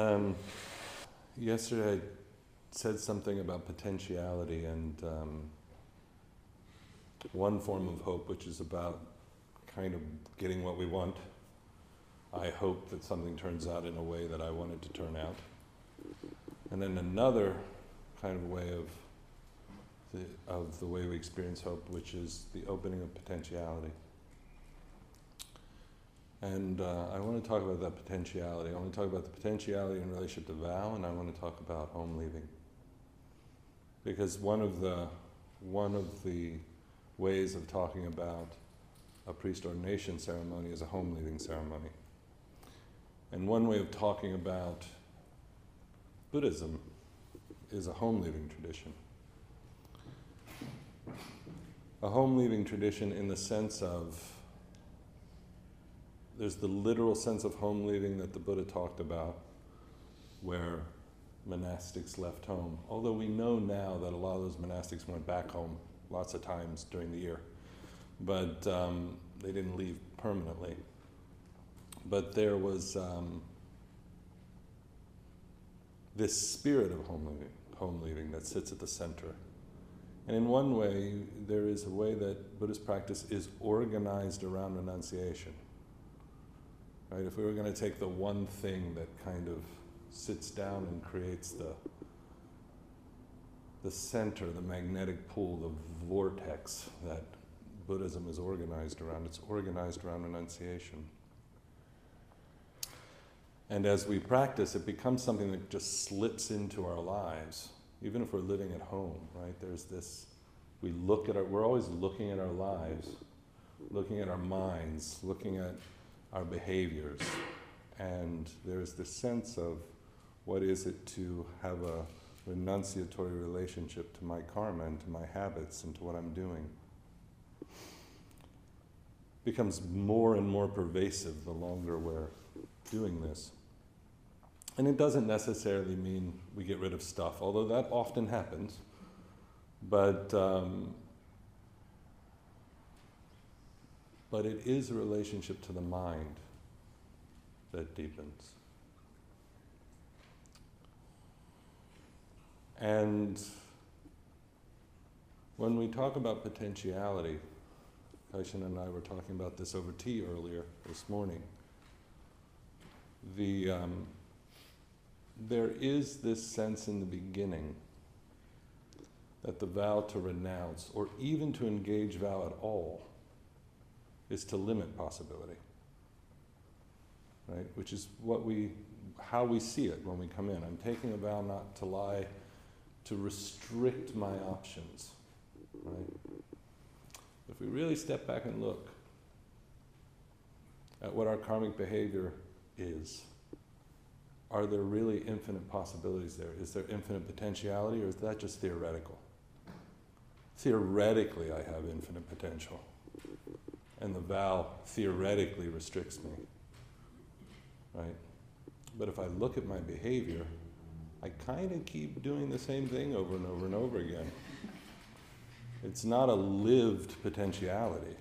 Um, yesterday, I said something about potentiality and um, one form of hope, which is about kind of getting what we want. I hope that something turns out in a way that I want it to turn out. And then another kind of way of the, of the way we experience hope, which is the opening of potentiality. And uh, I want to talk about that potentiality. I want to talk about the potentiality in relationship to vow, and I want to talk about home leaving. Because one of the one of the ways of talking about a priest ordination ceremony is a home leaving ceremony. And one way of talking about Buddhism is a home leaving tradition. A home leaving tradition in the sense of there's the literal sense of home leaving that the Buddha talked about, where monastics left home. Although we know now that a lot of those monastics went back home lots of times during the year, but um, they didn't leave permanently. But there was um, this spirit of home leaving, home leaving that sits at the center. And in one way, there is a way that Buddhist practice is organized around renunciation. Right? If we were going to take the one thing that kind of sits down and creates the the center, the magnetic pool, the vortex that Buddhism is organized around. It's organized around renunciation. And as we practice, it becomes something that just slips into our lives, even if we're living at home, right? There's this, we look at our, we're always looking at our lives, looking at our minds, looking at our behaviors. And there's this sense of what is it to have a renunciatory relationship to my karma and to my habits and to what I'm doing. Becomes more and more pervasive the longer we're doing this. And it doesn't necessarily mean we get rid of stuff, although that often happens. But um, but it is a relationship to the mind that deepens. And when we talk about potentiality, Kaishan and I were talking about this over tea earlier this morning. The, um, there is this sense in the beginning that the vow to renounce, or even to engage vow at all, is to limit possibility. Right? Which is what we how we see it when we come in. I'm taking a vow not to lie, to restrict my options. Right? If we really step back and look at what our karmic behavior is, are there really infinite possibilities there? Is there infinite potentiality, or is that just theoretical? Theoretically, I have infinite potential and the vow theoretically restricts me. Right? But if I look at my behavior, I kind of keep doing the same thing over and over and over again. It's not a lived potentiality.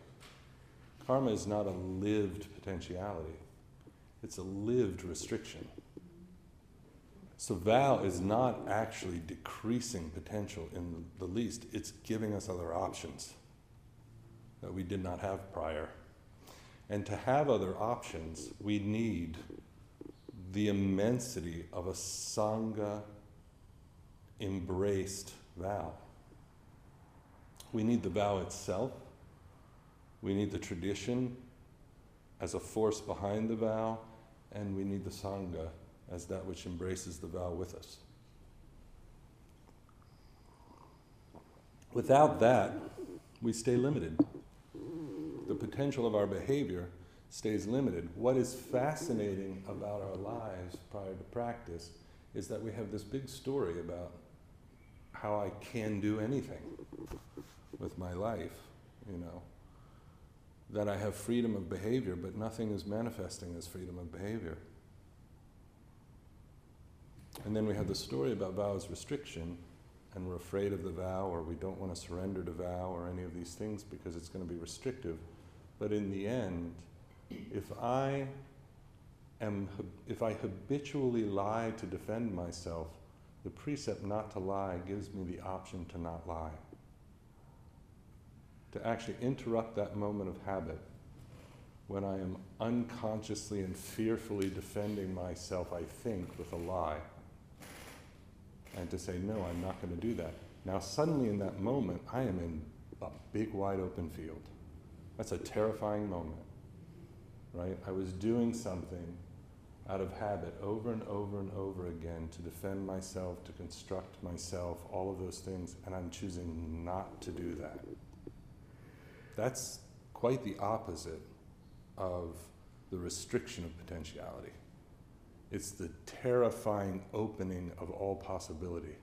Karma is not a lived potentiality, it's a lived restriction. So, vow is not actually decreasing potential in the least, it's giving us other options that we did not have prior. And to have other options, we need the immensity of a Sangha embraced vow. We need the vow itself, we need the tradition as a force behind the vow, and we need the Sangha as that which embraces the vow with us. Without that, we stay limited the potential of our behavior stays limited. What is fascinating about our lives prior to practice is that we have this big story about how I can do anything with my life, you know. That I have freedom of behavior, but nothing is manifesting as freedom of behavior. And then we have the story about vows restriction, and we're afraid of the vow, or we don't want to surrender to vow, or any of these things because it's going to be restrictive. But in the end, if I am, if I habitually lie to defend myself, the precept not to lie gives me the option to not lie. To actually interrupt that moment of habit when I am unconsciously and fearfully defending myself, I think, with a lie. And to say, no, I'm not going to do that. Now, suddenly in that moment, I am in a big, wide open field. That's a terrifying moment, right? I was doing something out of habit over and over and over again to defend myself, to construct myself, all of those things, and I'm choosing not to do that. That's quite the opposite of the restriction of potentiality. It's the terrifying opening of all possibility.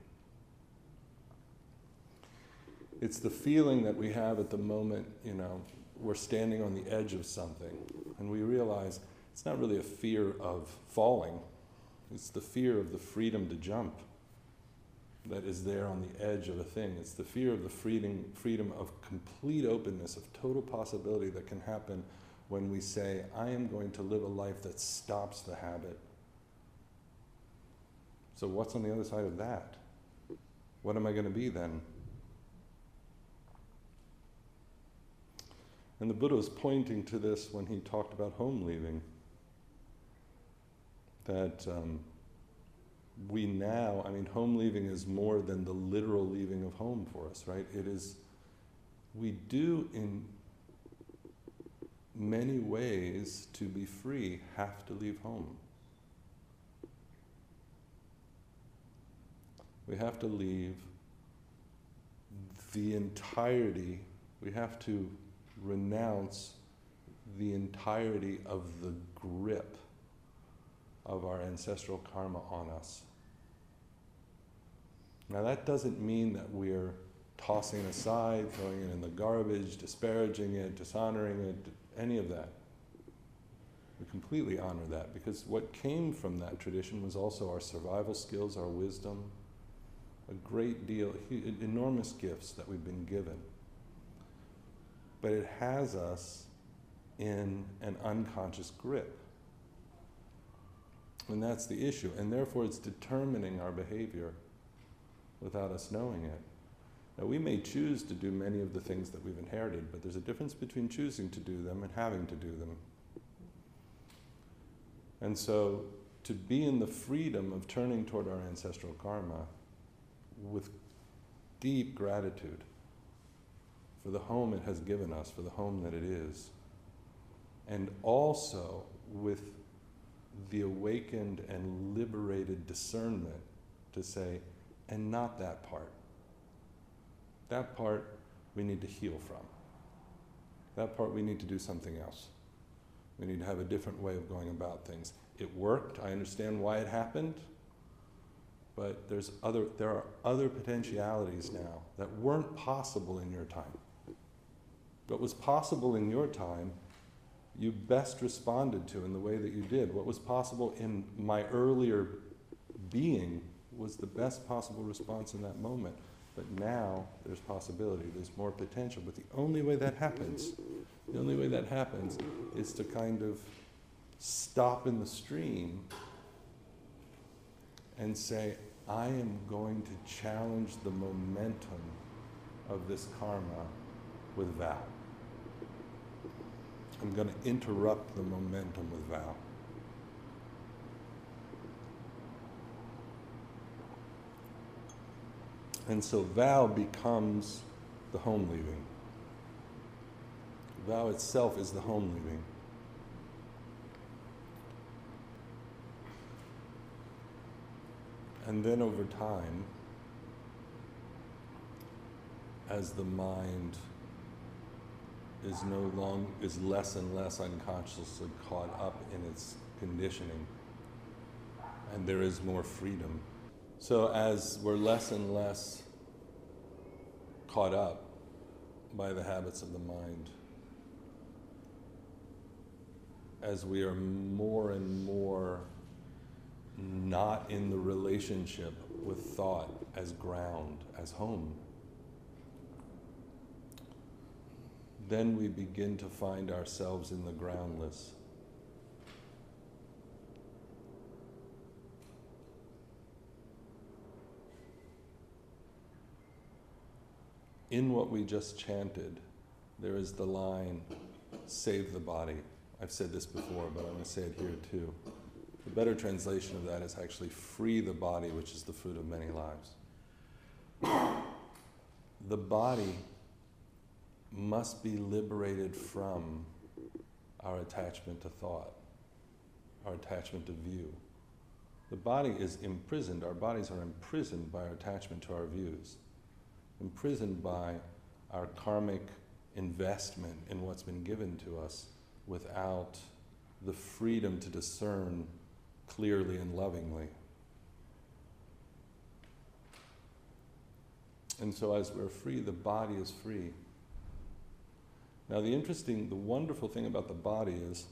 It's the feeling that we have at the moment, you know, we're standing on the edge of something and we realize it's not really a fear of falling, it's the fear of the freedom to jump that is there on the edge of a thing. It's the fear of the freedom, freedom of complete openness, of total possibility that can happen when we say, I am going to live a life that stops the habit. So, what's on the other side of that? What am I going to be then? And the Buddha was pointing to this when he talked about home leaving. That um, we now, I mean, home leaving is more than the literal leaving of home for us, right? It is, we do in many ways to be free have to leave home. We have to leave the entirety, we have to renounce the entirety of the grip of our ancestral karma on us. Now, that doesn't mean that we're tossing aside, throwing it in the garbage, disparaging it, dishonoring it, any of that. We completely honor that because what came from that tradition was also our survival skills, our wisdom, a great deal, enormous gifts that we've been given. But it has us in an unconscious grip. And that's the issue. And therefore, it's determining our behavior without us knowing it. Now, we may choose to do many of the things that we've inherited, but there's a difference between choosing to do them and having to do them. And so, to be in the freedom of turning toward our ancestral karma with deep gratitude for the home it has given us, for the home that it is, and also with the awakened and liberated discernment to say, and not that part. That part we need to heal from. That part we need to do something else. We need to have a different way of going about things. It worked. I understand why it happened. But there's other, there are other potentialities now that weren't possible in your time. What was possible in your time, you best responded to in the way that you did. What was possible in my earlier being was the best possible response in that moment. But now there's possibility, there's more potential. But the only way that happens, the only way that happens is to kind of stop in the stream and say, I am going to challenge the momentum of this karma with vow. I'm going to interrupt the momentum with vow. And so vow becomes the home leaving. Vow itself is the home leaving. And then over time, as the mind is no long is less and less unconsciously caught up in its conditioning, and there is more freedom. So, as we're less and less caught up by the habits of the mind, as we are more and more not in the relationship with thought as ground, as home, then we begin to find ourselves in the groundless. In what we just chanted, there is the line, save the body. I've said this before, but I'm going to say it here too. The better translation of that is actually free the body, which is the fruit of many lives. the body must be liberated from our attachment to thought, our attachment to view. The body is imprisoned, our bodies are imprisoned by our attachment to our views, imprisoned by our karmic investment in what's been given to us without the freedom to discern clearly and lovingly. And so, as we're free, the body is free. Now, the interesting, the wonderful thing about the body is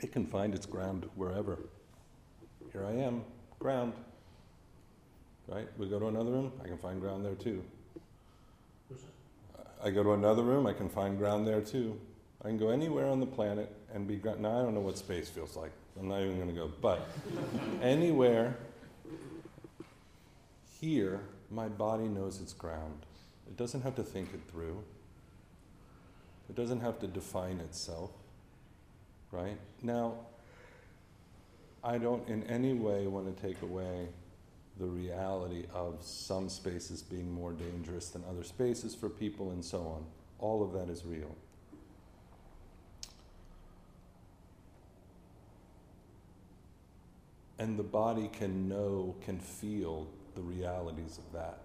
it can find its ground wherever. Here I am, ground. Right? We go to another room, I can find ground there too. I go to another room, I can find ground there too. I can go anywhere on the planet and be ground. Now, I don't know what space feels like. I'm not even going to go. But anywhere here, my body knows its ground. It doesn't have to think it through. It doesn't have to define itself. Right? Now, I don't in any way want to take away the reality of some spaces being more dangerous than other spaces for people and so on. All of that is real. And the body can know, can feel the realities of that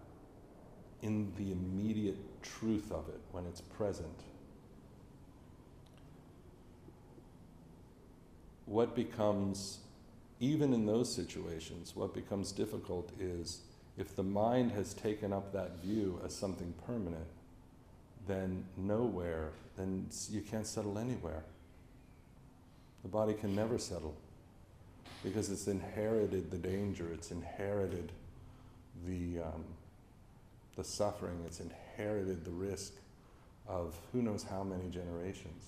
in the immediate truth of it when it's present. What becomes, even in those situations, what becomes difficult is if the mind has taken up that view as something permanent, then nowhere, then you can't settle anywhere. The body can never settle because it's inherited the danger, it's inherited the, um, the suffering, it's inherited the risk of who knows how many generations.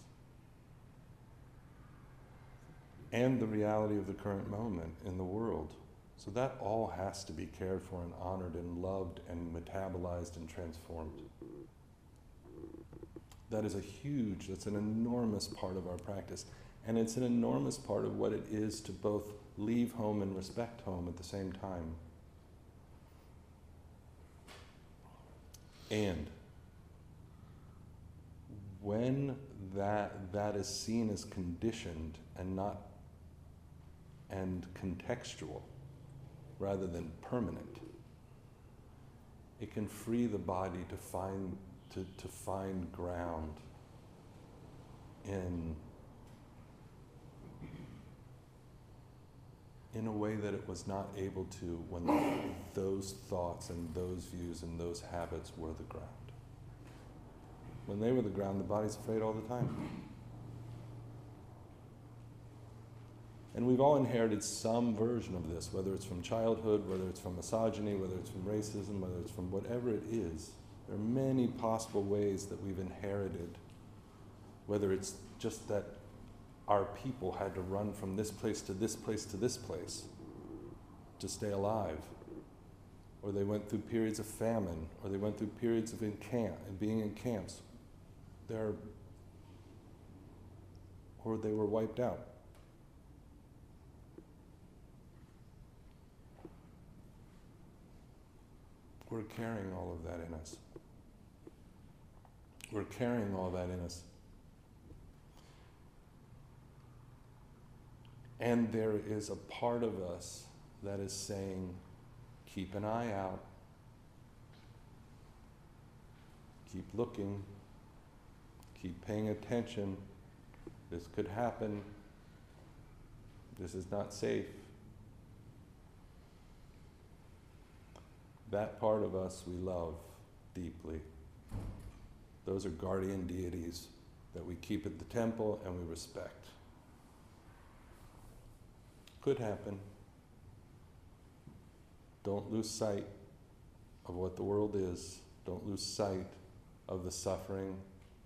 And the reality of the current moment in the world. So that all has to be cared for and honored and loved and metabolized and transformed. That is a huge, that's an enormous part of our practice. And it's an enormous part of what it is to both leave home and respect home at the same time. And when that, that is seen as conditioned and not and contextual rather than permanent, it can free the body to find to, to find ground in in a way that it was not able to when those thoughts and those views and those habits were the ground. When they were the ground, the body's afraid all the time. And we've all inherited some version of this, whether it's from childhood, whether it's from misogyny, whether it's from racism, whether it's from whatever it is. There are many possible ways that we've inherited, whether it's just that our people had to run from this place to this place to this place to stay alive. Or they went through periods of famine, or they went through periods of in and being in camps. There, or they were wiped out. We're carrying all of that in us. We're carrying all that in us. And there is a part of us that is saying, keep an eye out, keep looking, keep paying attention. This could happen. This is not safe. That part of us we love deeply. Those are guardian deities that we keep at the temple and we respect. Could happen. Don't lose sight of what the world is. Don't lose sight of the suffering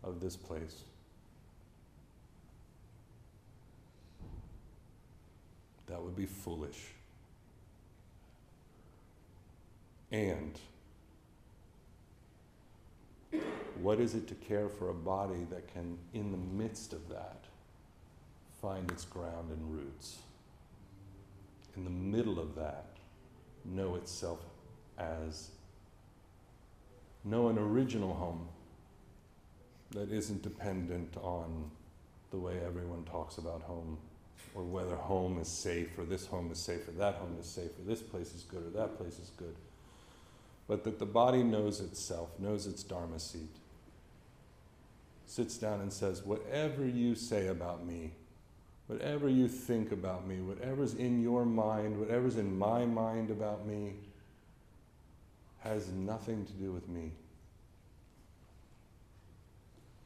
of this place. That would be foolish. And what is it to care for a body that can, in the midst of that, find its ground and roots? In the middle of that, know itself as know an original home that isn't dependent on the way everyone talks about home or whether home is safe or this home is safe or that home is safe or this place is good or that place is good. But that the body knows itself, knows its Dharma seat, sits down and says, Whatever you say about me, whatever you think about me, whatever's in your mind, whatever's in my mind about me, has nothing to do with me.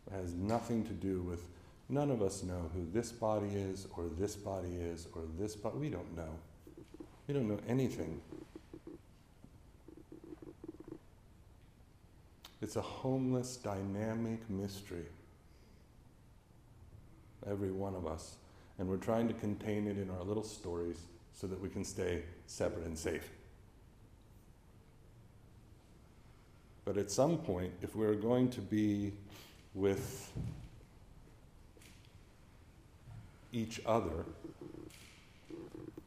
It has nothing to do with none of us know who this body is or this body is or this body. We don't know. We don't know anything. It's a homeless, dynamic mystery. Every one of us. And we're trying to contain it in our little stories so that we can stay separate and safe. But at some point, if we're going to be with each other,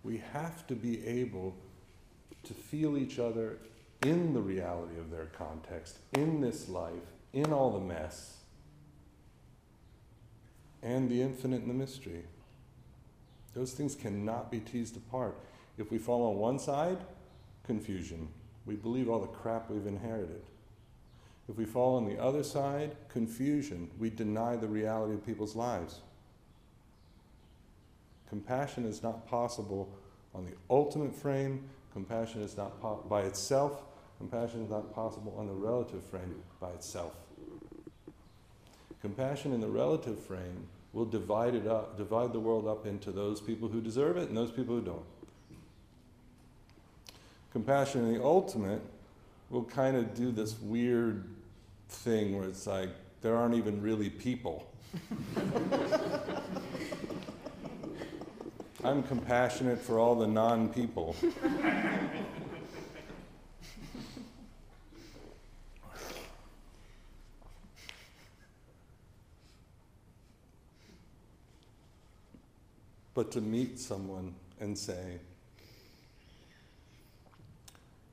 we have to be able to feel each other in the reality of their context, in this life, in all the mess, and the infinite and the mystery. Those things cannot be teased apart. If we fall on one side, confusion. We believe all the crap we've inherited. If we fall on the other side, confusion. We deny the reality of people's lives. Compassion is not possible on the ultimate frame. Compassion is not po- by itself. Compassion is not possible on the relative frame by itself. Compassion in the relative frame will divide it up, divide the world up into those people who deserve it and those people who don't. Compassion in the ultimate will kind of do this weird thing where it's like there aren't even really people. I'm compassionate for all the non people. But to meet someone and say,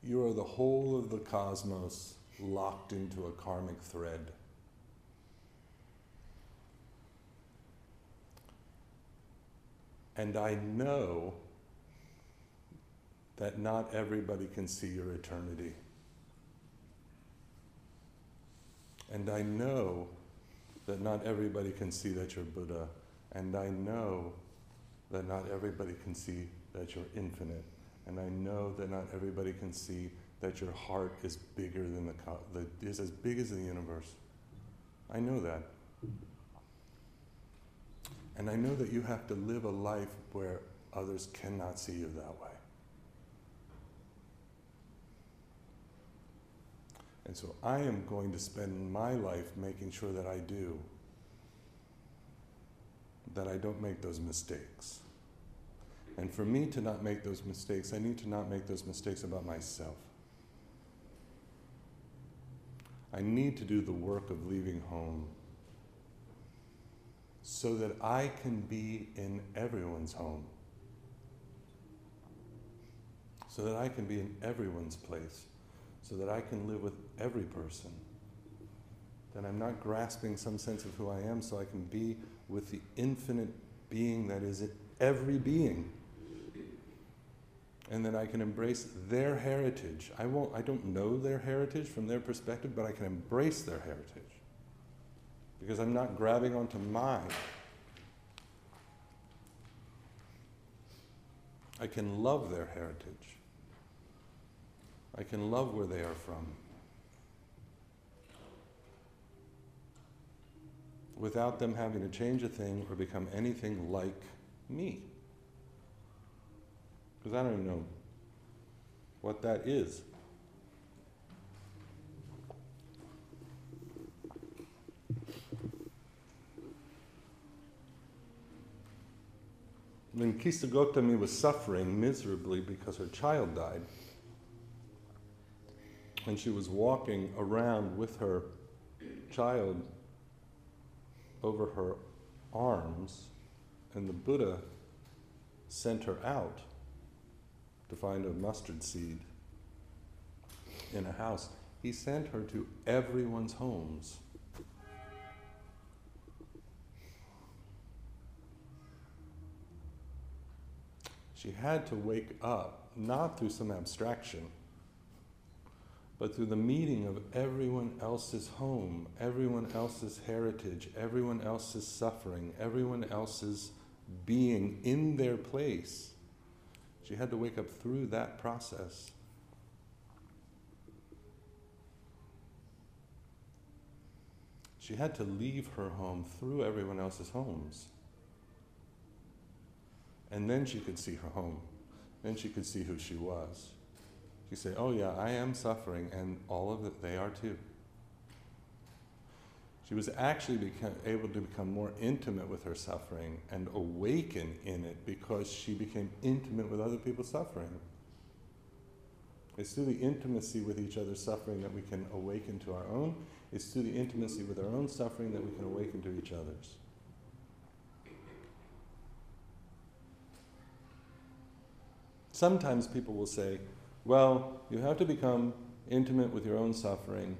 You are the whole of the cosmos locked into a karmic thread. And I know that not everybody can see your eternity. And I know that not everybody can see that you're Buddha. And I know that not everybody can see that you're infinite. And I know that not everybody can see that your heart is bigger than the, the is as big as the universe. I know that. And I know that you have to live a life where others cannot see you that way. And so I am going to spend my life making sure that I do, that I don't make those mistakes. And for me to not make those mistakes, I need to not make those mistakes about myself. I need to do the work of leaving home so that I can be in everyone's home, so that I can be in everyone's place, so that I can live with every person. That I'm not grasping some sense of who I am, so I can be with the infinite being that is every being and then I can embrace their heritage. I won't I don't know their heritage from their perspective, but I can embrace their heritage. Because I'm not grabbing onto mine. I can love their heritage. I can love where they are from. Without them having to change a thing or become anything like me. Because I don't even know what that is. When Kisa Gotami was suffering miserably because her child died, and she was walking around with her child over her arms, and the Buddha sent her out to find a mustard seed in a house. He sent her to everyone's homes. She had to wake up, not through some abstraction, but through the meeting of everyone else's home, everyone else's heritage, everyone else's suffering, everyone else's being in their place. She had to wake up through that process. She had to leave her home through everyone else's homes. And then she could see her home. Then she could see who she was. She say, Oh, yeah, I am suffering, and all of it, they are too. She was actually become, able to become more intimate with her suffering and awaken in it because she became intimate with other people's suffering. It's through the intimacy with each other's suffering that we can awaken to our own. It's through the intimacy with our own suffering that we can awaken to each other's. Sometimes people will say, well, you have to become intimate with your own suffering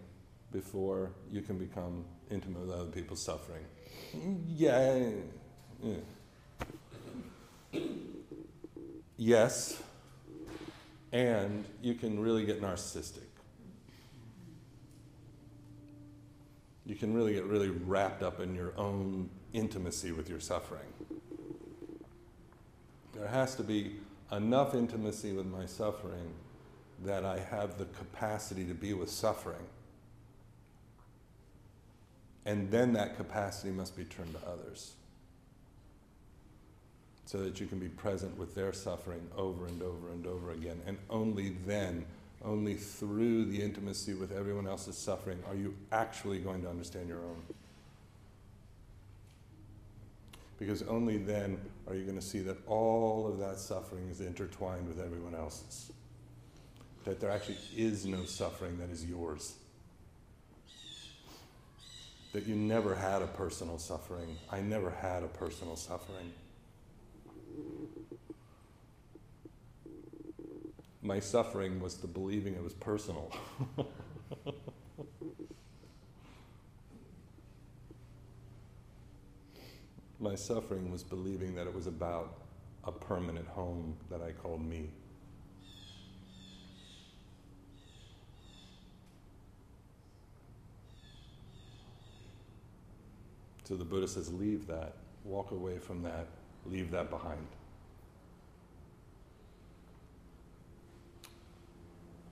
before you can become intimate with other people's suffering. Yeah. yeah. Yes, and you can really get narcissistic. You can really get really wrapped up in your own intimacy with your suffering. There has to be enough intimacy with my suffering that I have the capacity to be with suffering. And then that capacity must be turned to others. So that you can be present with their suffering over and over and over again. And only then, only through the intimacy with everyone else's suffering, are you actually going to understand your own. Because only then are you going to see that all of that suffering is intertwined with everyone else's that there actually is no suffering that is yours. That you never had a personal suffering. I never had a personal suffering. My suffering was the believing it was personal. My suffering was believing that it was about a permanent home that I called me. So the Buddha says, leave that, walk away from that, leave that behind.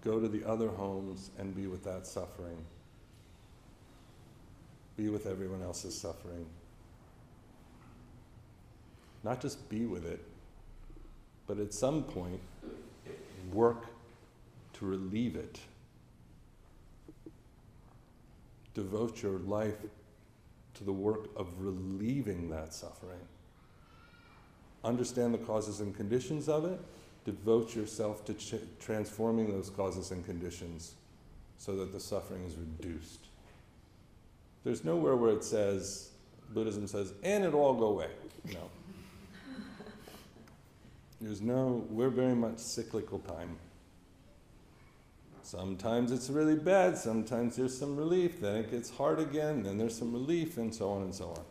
Go to the other homes and be with that suffering. Be with everyone else's suffering. Not just be with it, but at some point, work to relieve it. Devote your life to the work of relieving that suffering. Understand the causes and conditions of it. Devote yourself to ch- transforming those causes and conditions so that the suffering is reduced. There's nowhere where it says, Buddhism says, and it'll all go away. No. There's no, we're very much cyclical time. Sometimes it's really bad, sometimes there's some relief, then it gets hard again, then there's some relief, and so on and so on.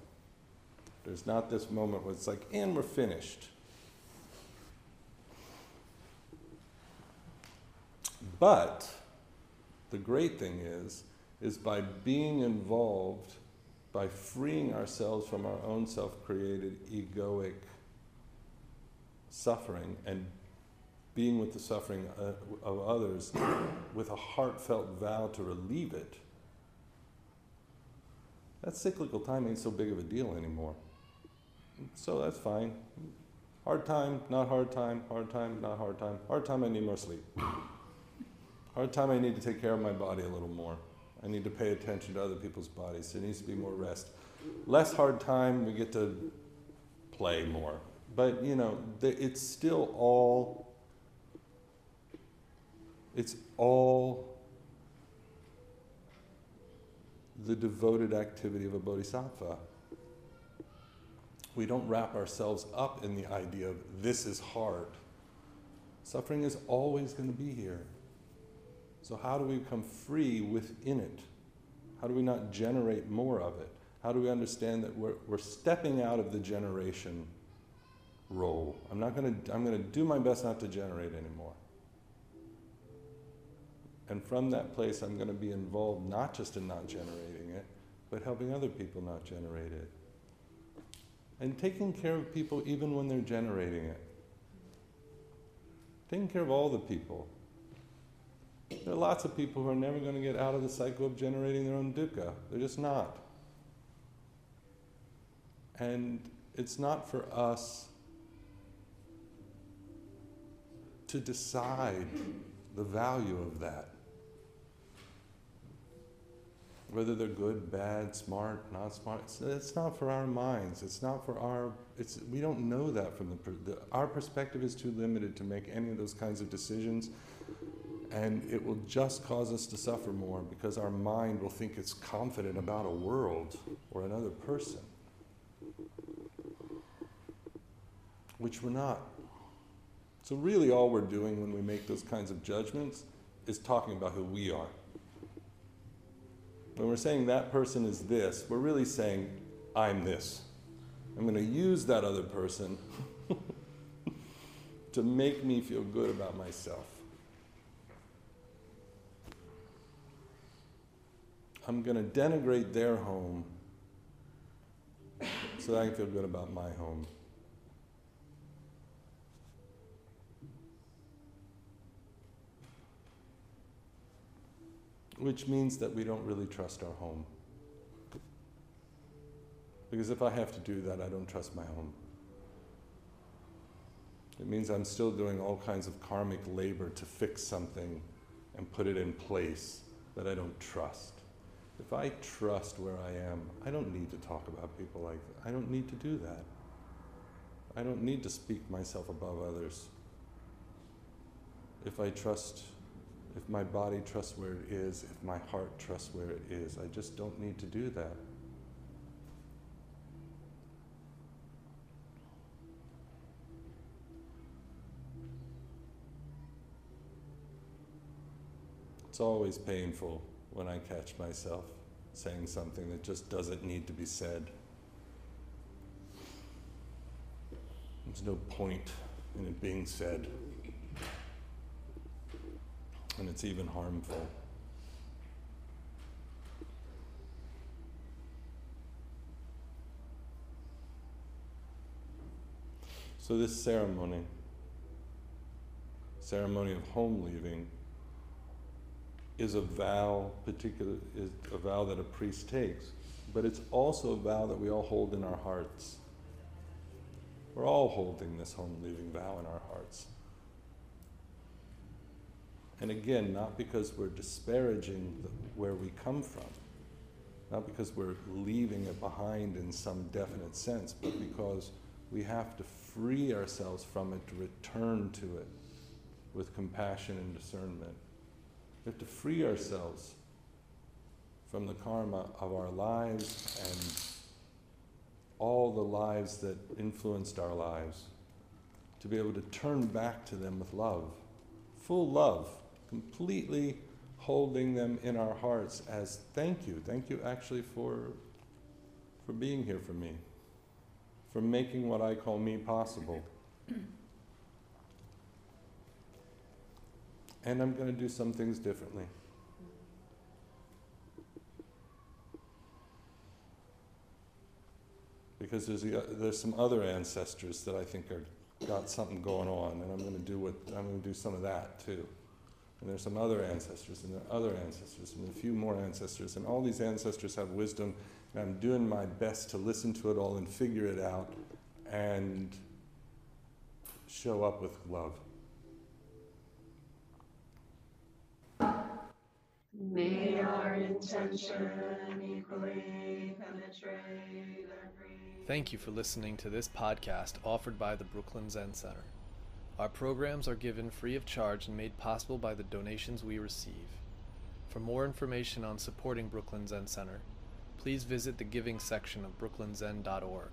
There's not this moment where it's like, and we're finished. But the great thing is, is by being involved, by freeing ourselves from our own self created egoic suffering and being with the suffering uh, of others with a heartfelt vow to relieve it, that cyclical time ain't so big of a deal anymore. So that's fine. Hard time, not hard time, hard time, not hard time. Hard time, I need more sleep. Hard time, I need to take care of my body a little more. I need to pay attention to other people's bodies. There needs to be more rest. Less hard time, we get to play more. But, you know, it's still all it's all the devoted activity of a bodhisattva. We don't wrap ourselves up in the idea of this is hard. Suffering is always going to be here. So, how do we become free within it? How do we not generate more of it? How do we understand that we're, we're stepping out of the generation role? I'm not going to, I'm going to do my best not to generate anymore. And from that place, I'm going to be involved not just in not generating it, but helping other people not generate it. And taking care of people even when they're generating it. Taking care of all the people. There are lots of people who are never going to get out of the cycle of generating their own dukkha. They're just not. And it's not for us to decide the value of that whether they're good, bad, smart, not smart. It's, it's, not for our minds. It's not for our. It's we don't know that from the, the, our perspective is too limited to make any of those kinds of decisions, and it will just cause us to suffer more because our mind will think it's confident about a world or another person, which we're not. So really, all we're doing when we make those kinds of judgments is talking about who we are. When we're saying that person is this, we're really saying, I'm this. I'm going to use that other person to make me feel good about myself. I'm going to denigrate their home so that I can feel good about my home. Which means that we don't really trust our home. Because if I have to do that, I don't trust my home. It means I'm still doing all kinds of karmic labor to fix something and put it in place that I don't trust. If I trust where I am, I don't need to talk about people like that. I don't need to do that. I don't need to speak myself above others. If I trust if my body trusts where it is, if my heart trusts where it is. I just don't need to do that. It's always painful when I catch myself saying something that just doesn't need to be said. There's no point in it being said and it's even harmful. So, this ceremony, ceremony of home leaving, is a vow, particular, is a vow that a priest takes, but it's also a vow that we all hold in our hearts. We're all holding this home leaving vow in our hearts. And again, not because we're disparaging the, where we come from, not because we're leaving it behind in some definite sense, but because we have to free ourselves from it to return to it with compassion and discernment. We have to free ourselves from the karma of our lives and all the lives that influenced our lives, to be able to turn back to them with love, full love completely holding them in our hearts as thank you. Thank you actually for, for being here for me, for making what I call me possible. and I'm going to do some things differently. Because there's, a, there's some other ancestors that I think are got something going on, and I'm going to do what I'm going to do some of that too and there's some other ancestors, and there are other ancestors, and a few more ancestors, and all these ancestors have wisdom, and I'm doing my best to listen to it all and figure it out and show up with love. May our intention equally penetrate every. Thank you for listening to this podcast offered by the Brooklyn Zen Center. Our programs are given free of charge and made possible by the donations we receive. For more information on supporting Brooklyn Zen Center, please visit the giving section of brooklynzen.org.